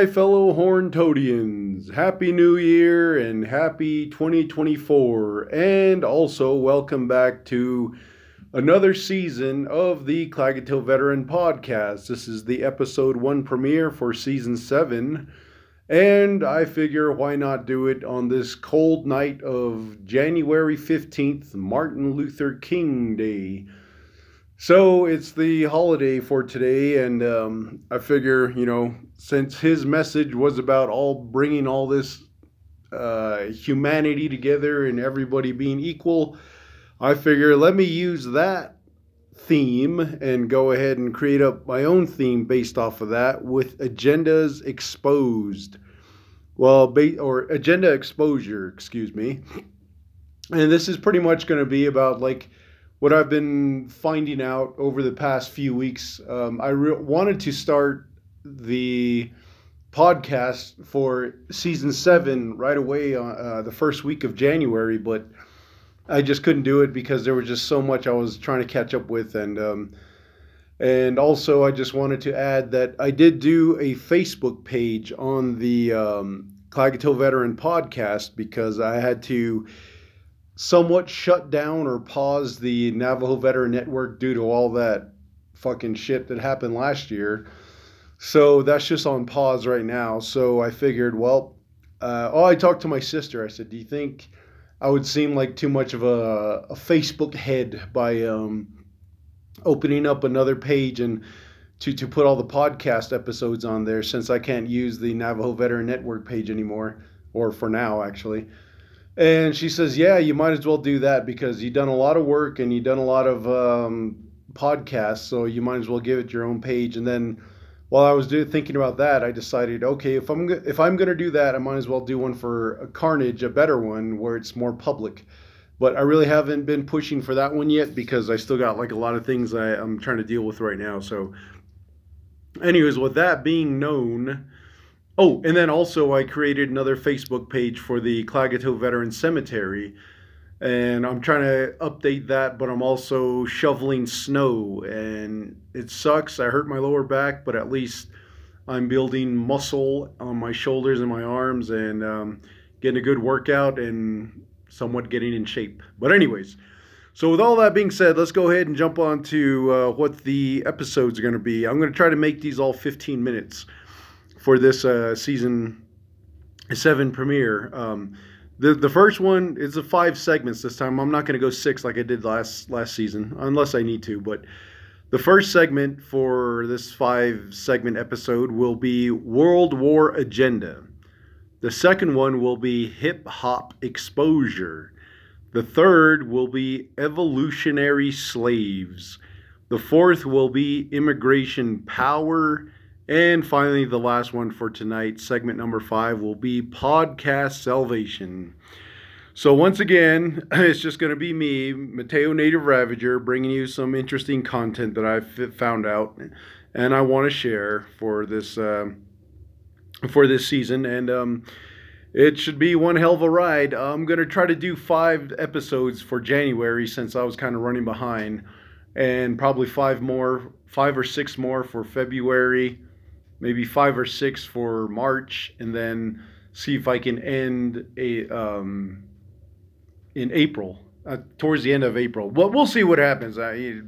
my fellow Horntodians. Happy New Year and happy 2024. And also, welcome back to another season of the Klagetoh Veteran Podcast. This is the episode one premiere for season seven. And I figure why not do it on this cold night of January 15th, Martin Luther King Day. So it's the holiday for today, and um, I figure, you know, since his message was about all bringing all this uh, humanity together and everybody being equal, I figure let me use that theme and go ahead and create up my own theme based off of that with agendas exposed. Well, ba- or agenda exposure, excuse me. And this is pretty much going to be about like what I've been finding out over the past few weeks. Um, I re- wanted to start the podcast for season seven right away on uh, the first week of January, but I just couldn't do it because there was just so much I was trying to catch up with, and um, and also I just wanted to add that I did do a Facebook page on the um, Veteran Podcast because I had to somewhat shut down or pause the Navajo Veteran Network due to all that fucking shit that happened last year. So that's just on pause right now. So I figured, well, uh, oh, I talked to my sister. I said, do you think I would seem like too much of a, a Facebook head by um, opening up another page and to, to put all the podcast episodes on there since I can't use the Navajo Veteran Network page anymore, or for now, actually. And she says, Yeah, you might as well do that because you've done a lot of work and you've done a lot of um, podcasts, so you might as well give it your own page. And then while I was do, thinking about that, I decided, okay, if I'm if I'm gonna do that, I might as well do one for a Carnage, a better one where it's more public. But I really haven't been pushing for that one yet because I still got like a lot of things I, I'm trying to deal with right now. So, anyways, with that being known, Oh, and then also I created another Facebook page for the Klagetoh Veteran Cemetery. And I'm trying to update that, but I'm also shoveling snow. And it sucks. I hurt my lower back, but at least I'm building muscle on my shoulders and my arms and um, getting a good workout and somewhat getting in shape. But, anyways, so with all that being said, let's go ahead and jump on to uh, what the episodes are going to be. I'm going to try to make these all 15 minutes for this uh, season seven premiere. Um, the the first one is a five segments this time. I'm not going to go six like I did last last season, unless I need to. But the first segment for this five segment episode will be World War Agenda. The second one will be Hip Hop Exposure. The third will be Evolutionary Slaves. The fourth will be Immigration Power and finally, the last one for tonight, segment number five, will be Podcast Salvation. So, once again, it's just going to be me, Mateo Native Ravager, bringing you some interesting content that I've found out and I want to share for this uh, for this season. And um, it should be one hell of a ride. I'm going to try to do five episodes for January since I was kind of running behind, and probably five more, five or six more for February maybe five or six for March, and then see if I can end a um, in April, uh, towards the end of April. Well, we'll see what happens. I,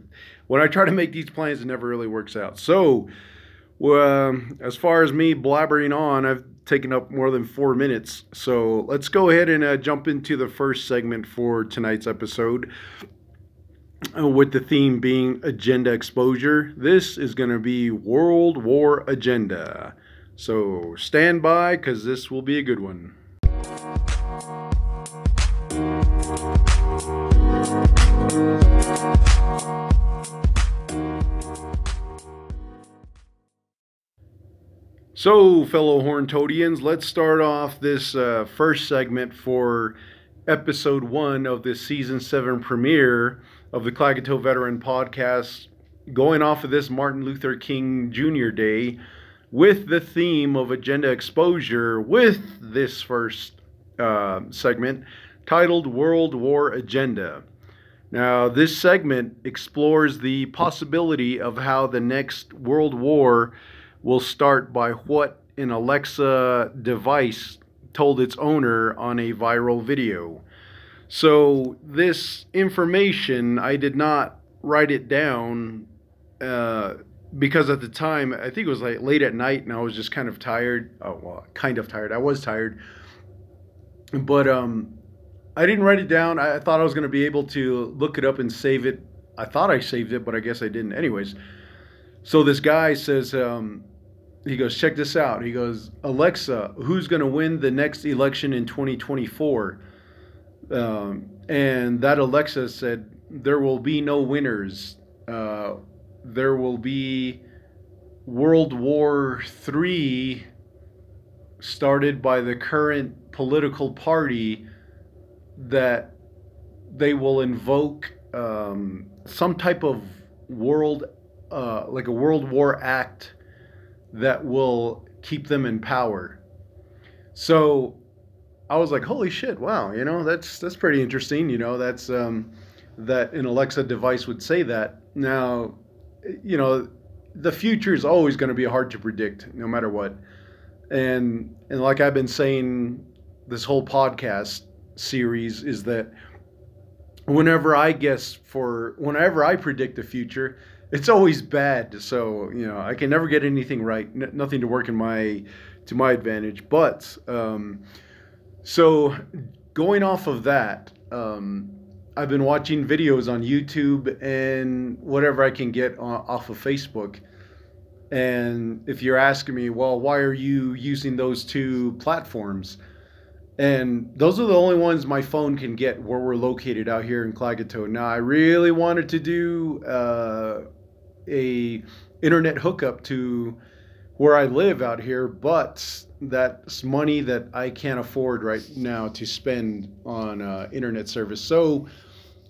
when I try to make these plans, it never really works out. So, um, as far as me blabbering on, I've taken up more than four minutes. So let's go ahead and uh, jump into the first segment for tonight's episode. Uh, with the theme being agenda exposure. This is going to be World War Agenda. So stand by because this will be a good one. So, fellow Horntodians, let's start off this uh, first segment for episode one of this season seven premiere of the Klagetoh Veteran Podcast, going off of this Martin Luther King Jr. Day with the theme of agenda exposure with this first uh, segment titled World War Agenda. Now, this segment explores the possibility of how the next World War will start by what an Alexa device told its owner on a viral video. So, this information, I did not write it down uh, because at the time, I think it was like late at night and I was just kind of tired. Oh, well, kind of tired. I was tired. But um, I didn't write it down. I, thought I was going to be able to look it up and save it. I thought I saved it, but I guess I didn't. Anyways, so this guy says, um, he goes, check this out. He goes, Alexa, who's going to win the next election in 2024? Um, and that Alexa said, there will be no winners. Uh, there will be World War III started by the current political party that they will invoke um, some type of world, uh, like a World War Act that will keep them in power. So I was like, holy shit, wow, you know, that's that's pretty interesting. You know, that's um, that an Alexa device would say that. Now, you know, the future is always going to be hard to predict, no matter what. And and like I've been saying, this whole podcast series is that whenever I guess for whenever I predict the future, it's always bad. So you know, I can never get anything right. N- nothing to work in my to my advantage. But um, so going off of that, um, I've been watching videos on YouTube and whatever I can get off of Facebook. And if you're asking me, well, why are you using those two platforms? And those are the only ones my phone can get where we're located out here in Klagetoh. Now, I really wanted to do uh, a internet hookup to where I live out here, but that's money that I can't afford right now to spend on uh, internet service. So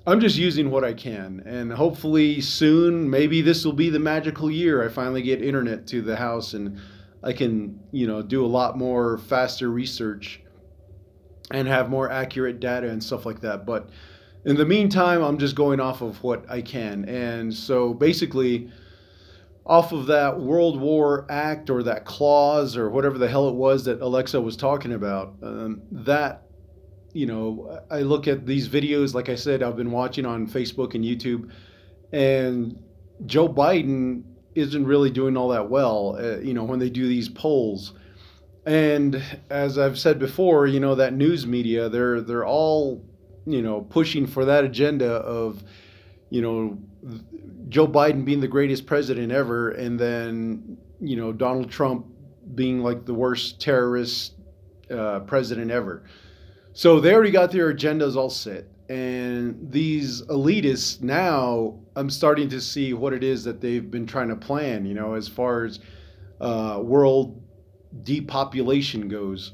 I'm just using what I can, and hopefully soon, maybe this will be the magical year I finally get internet to the house and I can, you know, do a lot more faster research and have more accurate data and stuff like that. But in the meantime, I'm just going off of what I can. And so basically, off of that World War Act or that clause or whatever the hell it was that Alexa was talking about, um, that, you know, I look at these videos, like I said, I've been watching on Facebook and YouTube, and Joe Biden isn't really doing all that well, uh, you know, when they do these polls. And as I've said before, you know, that news media, they're they're all, you know, pushing for that agenda of, you know, Joe Biden being the greatest president ever, and then you know Donald Trump being like the worst terrorist uh, president ever. So they already got their agendas all set, and these elitists now, I'm starting to see what it is that they've been trying to plan. You know, as far as uh, world depopulation goes,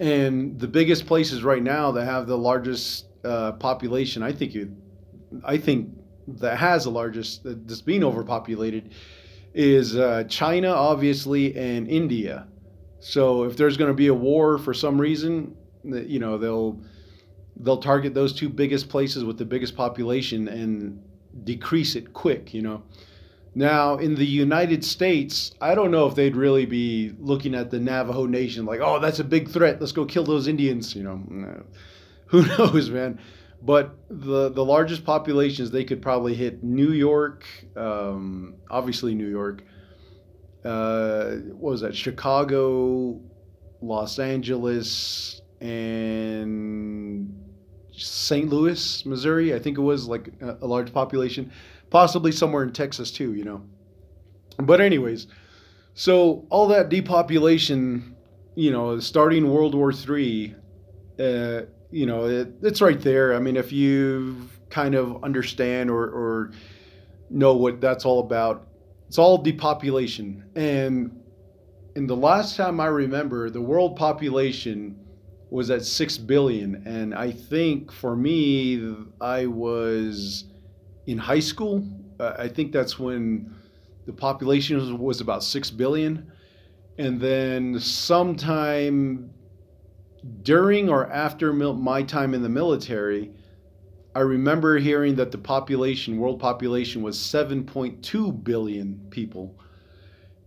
and the biggest places right now that have the largest uh, population, I think you, I think that has the largest that's being overpopulated is uh, China, obviously, and India. So if there's going to be a war for some reason, you know they'll they'll target those two biggest places with the biggest population and decrease it quick. You know. Now, in the United States, I don't know if they'd really be looking at the Navajo Nation like, oh, that's a big threat. Let's go kill those Indians. You know, who knows, man? But the the largest populations they could probably hit New York, um, obviously New York. Uh, what was that? Chicago, Los Angeles, and St. Louis, Missouri. I think it was like a, a large population, possibly somewhere in Texas too. You know. But anyways, so all that depopulation, you know, starting World War Three. Uh, you know, it, it's right there. I mean, if you kind of understand or, or know what that's all about, it's all depopulation. And in the last time I remember, the world population was at 6 billion. And I think for me, I was in high school. I think that's when the population was, was about 6 billion. And then sometime during or after my time in the military, I remember hearing that the population, world population, was 7.2 billion people.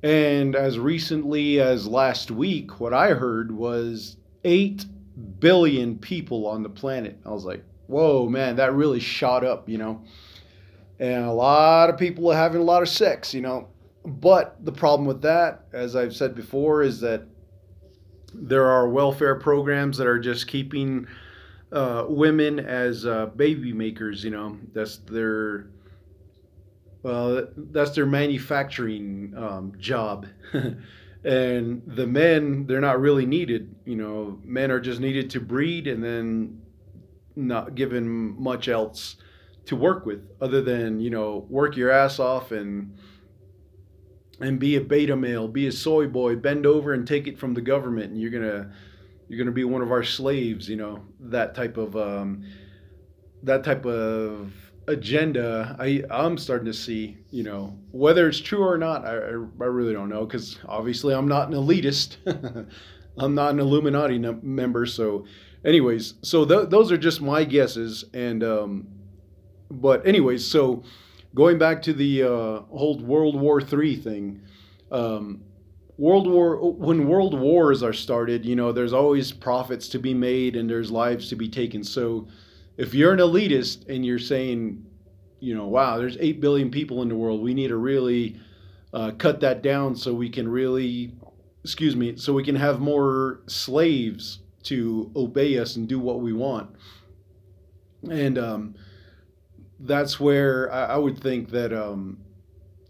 And as recently as last week, what I heard was 8 billion people on the planet. I was like, whoa, man, that really shot up, you know. And a lot of people are having a lot of sex, you know. But the problem with that, as I've said before, is that there are welfare programs that are just keeping uh, women as uh, baby makers. You know, that's their well, that's their manufacturing um, job. and the men, they're not really needed. You know, men are just needed to breed and then not given much else to work with other than you know work your ass off and and be a beta male, be a soy boy, bend over and take it from the government, and you're gonna you're gonna be one of our slaves. You know that type of um, that type of agenda. I I'm starting to see. You know whether it's true or not, I I really don't know because obviously I'm not an elitist. I'm not an Illuminati member. So, anyways, so th- those are just my guesses, and um, but anyways, so going back to the uh, World War III thing, um, World War when World Wars are started, you know, there's always profits to be made and there's lives to be taken. So if you're an elitist and you're saying, you know, wow, there's eight billion people in the world, we need to really uh, cut that down so we can really, excuse me, so we can have more slaves to obey us and do what we want. And um, that's where I, I would think that um,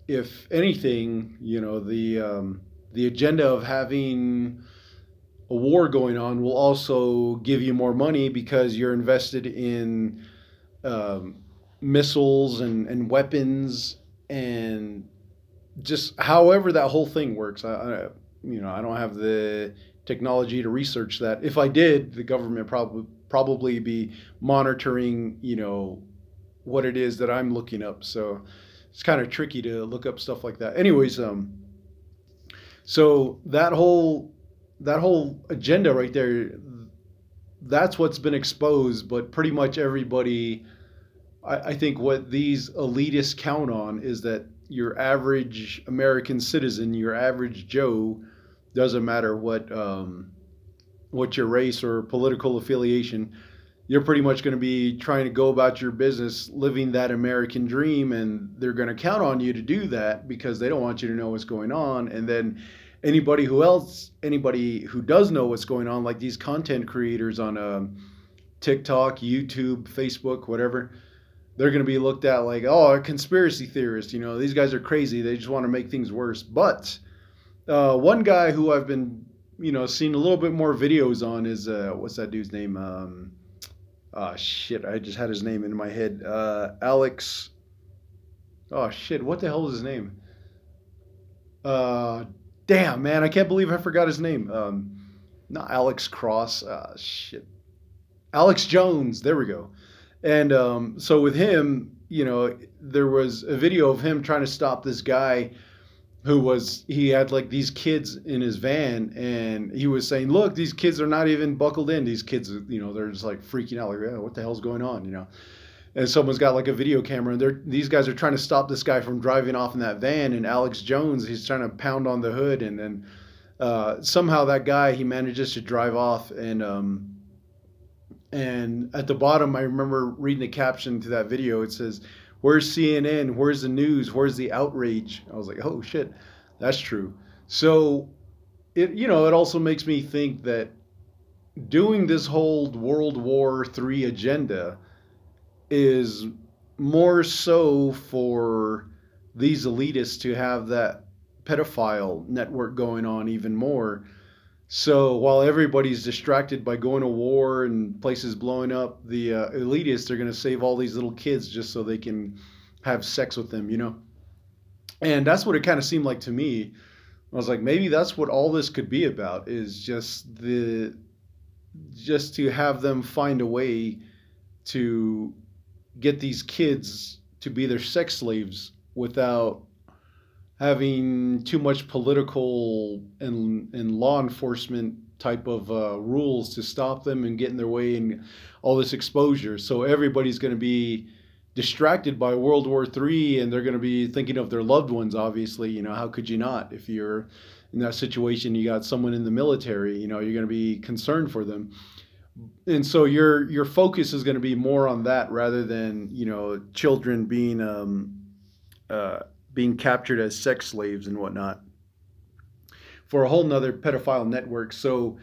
if anything, you know, the um, the agenda of having a war going on will also give you more money because you're invested in um, missiles and, and weapons and just however that whole thing works. I, I, you know I don't have the technology to research that. If I did, the government probably probably be monitoring you know what it is that I'm looking up. So it's kind of tricky to look up stuff like that. Anyways, um, so that whole that whole agenda right there, that's what's been exposed. But pretty much everybody, I, I think, what these elitists count on is that your average American citizen, your average Joe, doesn't matter what um, what your race or political affiliation you're pretty much going to be trying to go about your business living that American dream, and they're going to count on you to do that because they don't want you to know what's going on. And then anybody who else, anybody who does know what's going on, like these content creators on um, TikTok, YouTube, Facebook, whatever, they're going to be looked at like, oh, a conspiracy theorist. You know, these guys are crazy. They just want to make things worse. But uh, one guy who I've been, you know, seeing a little bit more videos on is uh, what's that dude's name? Um, oh shit, I just had his name in my head. Uh, Alex. Oh shit, what the hell is his name? Uh, damn man, I can't believe I forgot his name. Um, not Alex Cross. Uh, shit. Alex Jones. There we go. And um, so with him, you know, there was a video of him trying to stop this guy who was he had like these kids in his van and he was saying look these kids are not even buckled in. These kids you know they're just like freaking out like what the hell's going on? You know? And someone's got like a video camera and they're these guys are trying to stop this guy from driving off in that van and alex jones he's trying to pound on the hood and then uh, somehow that guy he manages to drive off and um, and at the bottom i remember reading the caption to that video. It says Where's CNN? Where's the news? Where's the outrage? I was like, oh shit, that's true. So it you know it also makes me think that doing this whole World War III agenda is more so for these elitists to have that pedophile network going on even more so while everybody's distracted by going to war and places blowing up, the uh, elitists are going to save all these little kids just so they can have sex with them, you know? And that's what it kind of seemed like to me. I was like, maybe that's what all this could be about is just the just to have them find a way to get these kids to be their sex slaves without having too much political and, and law enforcement type of uh, rules to stop them and get in their way and all this exposure. So everybody's going to be distracted by World War III and they're going to be thinking of their loved ones, obviously. You know, how could you not? If you're in that situation, you got someone in the military, you know, you're going to be concerned for them. And so your your focus is going to be more on that rather than you know children being um, uh, being captured as sex slaves and whatnot for a whole nother pedophile network. So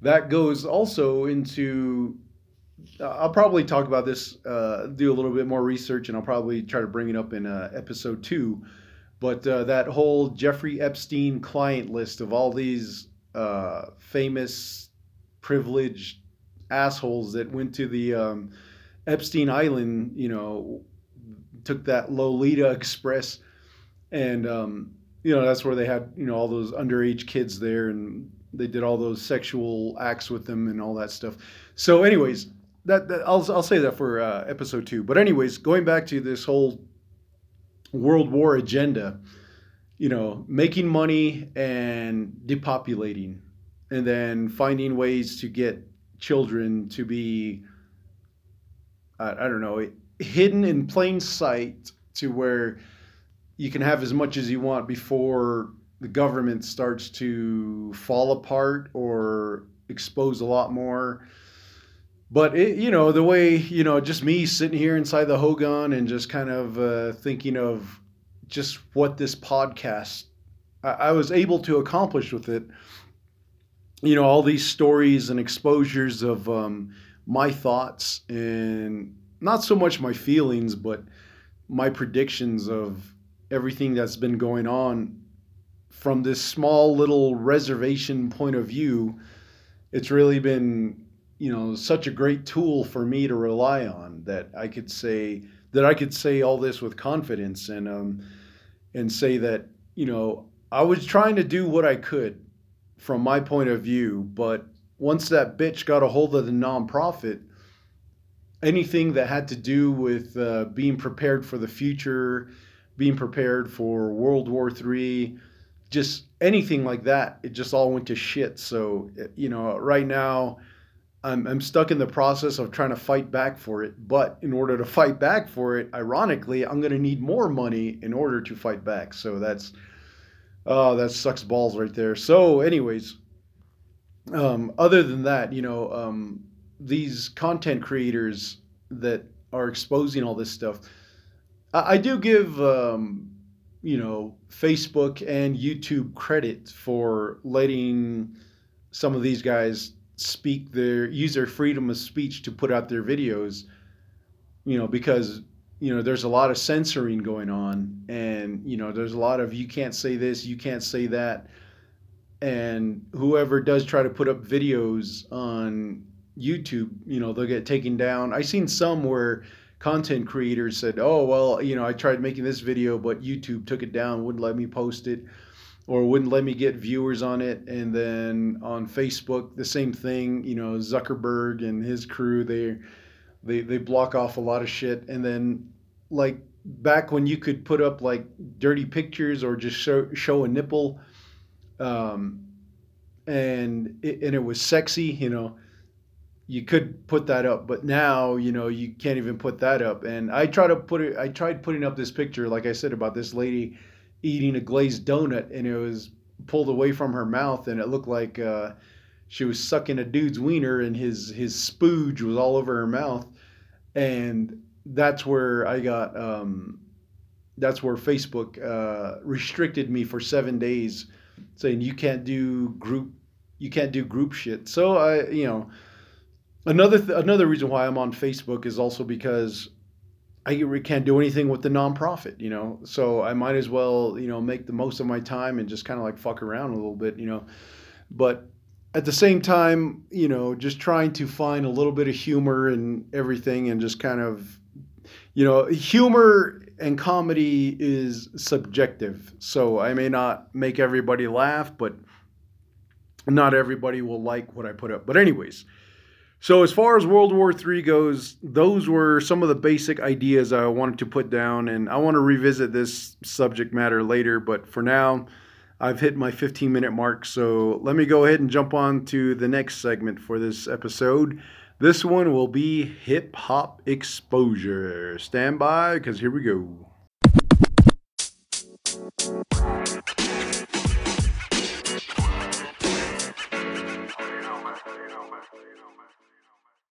that goes also into I'll probably talk about this, uh, do a little bit more research, and I'll probably try to bring it up in uh, episode two. But uh, that whole Jeffrey Epstein client list of all these uh, famous, privileged assholes that went to the um, Epstein Island, you know, took that Lolita Express, and um, you know that's where they had you know all those underage kids there, and they did all those sexual acts with them and all that stuff. So, anyways, that, that I'll I'll say that for uh, episode two. But anyways, going back to this whole World War agenda, you know, making money and depopulating, and then finding ways to get children to be, I, I don't know, hidden in plain sight to where you can have as much as you want before the government starts to fall apart or expose a lot more. But it, you know the way you know just me sitting here inside the hogan and just kind of uh, thinking of just what this podcast I, I, was able to accomplish with it. You know all these stories and exposures of um, my thoughts and not so much my feelings but my predictions of everything that's been going on from this small little reservation point of view it's really been you know such a great tool for me to rely on that I could say that I could say all this with confidence and um, and say that you know I was trying to do what I could from my point of view, but once that bitch got a hold of the nonprofit, anything that had to do with uh, being prepared for the future, being prepared for World War III, just anything like that, it just all went to shit. So you know, right now I'm, I'm stuck in the process of trying to fight back for it. But in order to fight back for it, ironically, I'm going to need more money in order to fight back. So that's, oh, that sucks balls right there. So, anyways, um, other than that, you know, um, these content creators that are exposing all this stuff, I, do give, um, you know, Facebook and YouTube credit for letting some of these guys speak their use their freedom of speech to put out their videos you know because you know there's a lot of censoring going on and you know there's a lot of you can't say this you can't say that and whoever does try to put up videos on YouTube you know they'll get taken down. I've seen some where content creators said oh well you know I tried making this video but YouTube took it down wouldn't let me post it or wouldn't let me get viewers on it. And then on Facebook, the same thing. You know, Zuckerberg and his crew they they they block off a lot of shit. And then like back when you could put up like dirty pictures or just show show a nipple, um, and it, and it was sexy. You know. You could put that up, but now you know you can't even put that up. And I try to put it. I tried putting up this picture, like I said about this lady eating a glazed donut and it was pulled away from her mouth and it looked like uh, she was sucking a dude's wiener and his his spooge was all over her mouth and that's where I got um, that's where Facebook uh, restricted me for seven days saying you can't do group you can't do group shit so I you know another th- another reason why I'm on Facebook is also because I can't do anything with the nonprofit, you know. So I might as well, you know, make the most of my time and just kind of like fuck around a little bit, you know. But at the same time, you know, just trying to find a little bit of humor and everything and just kind of, you know, humor and comedy is subjective. So I may not make everybody laugh, but not everybody will like what I put up. But anyways, so, as far as World War III goes, those were some of the basic ideas I wanted to put down, and I want to revisit this subject matter later. But for now, I've hit my 15 minute mark, so let me go ahead and jump on to the next segment for this episode. This one will be hip hop exposure. Stand by, because here we go.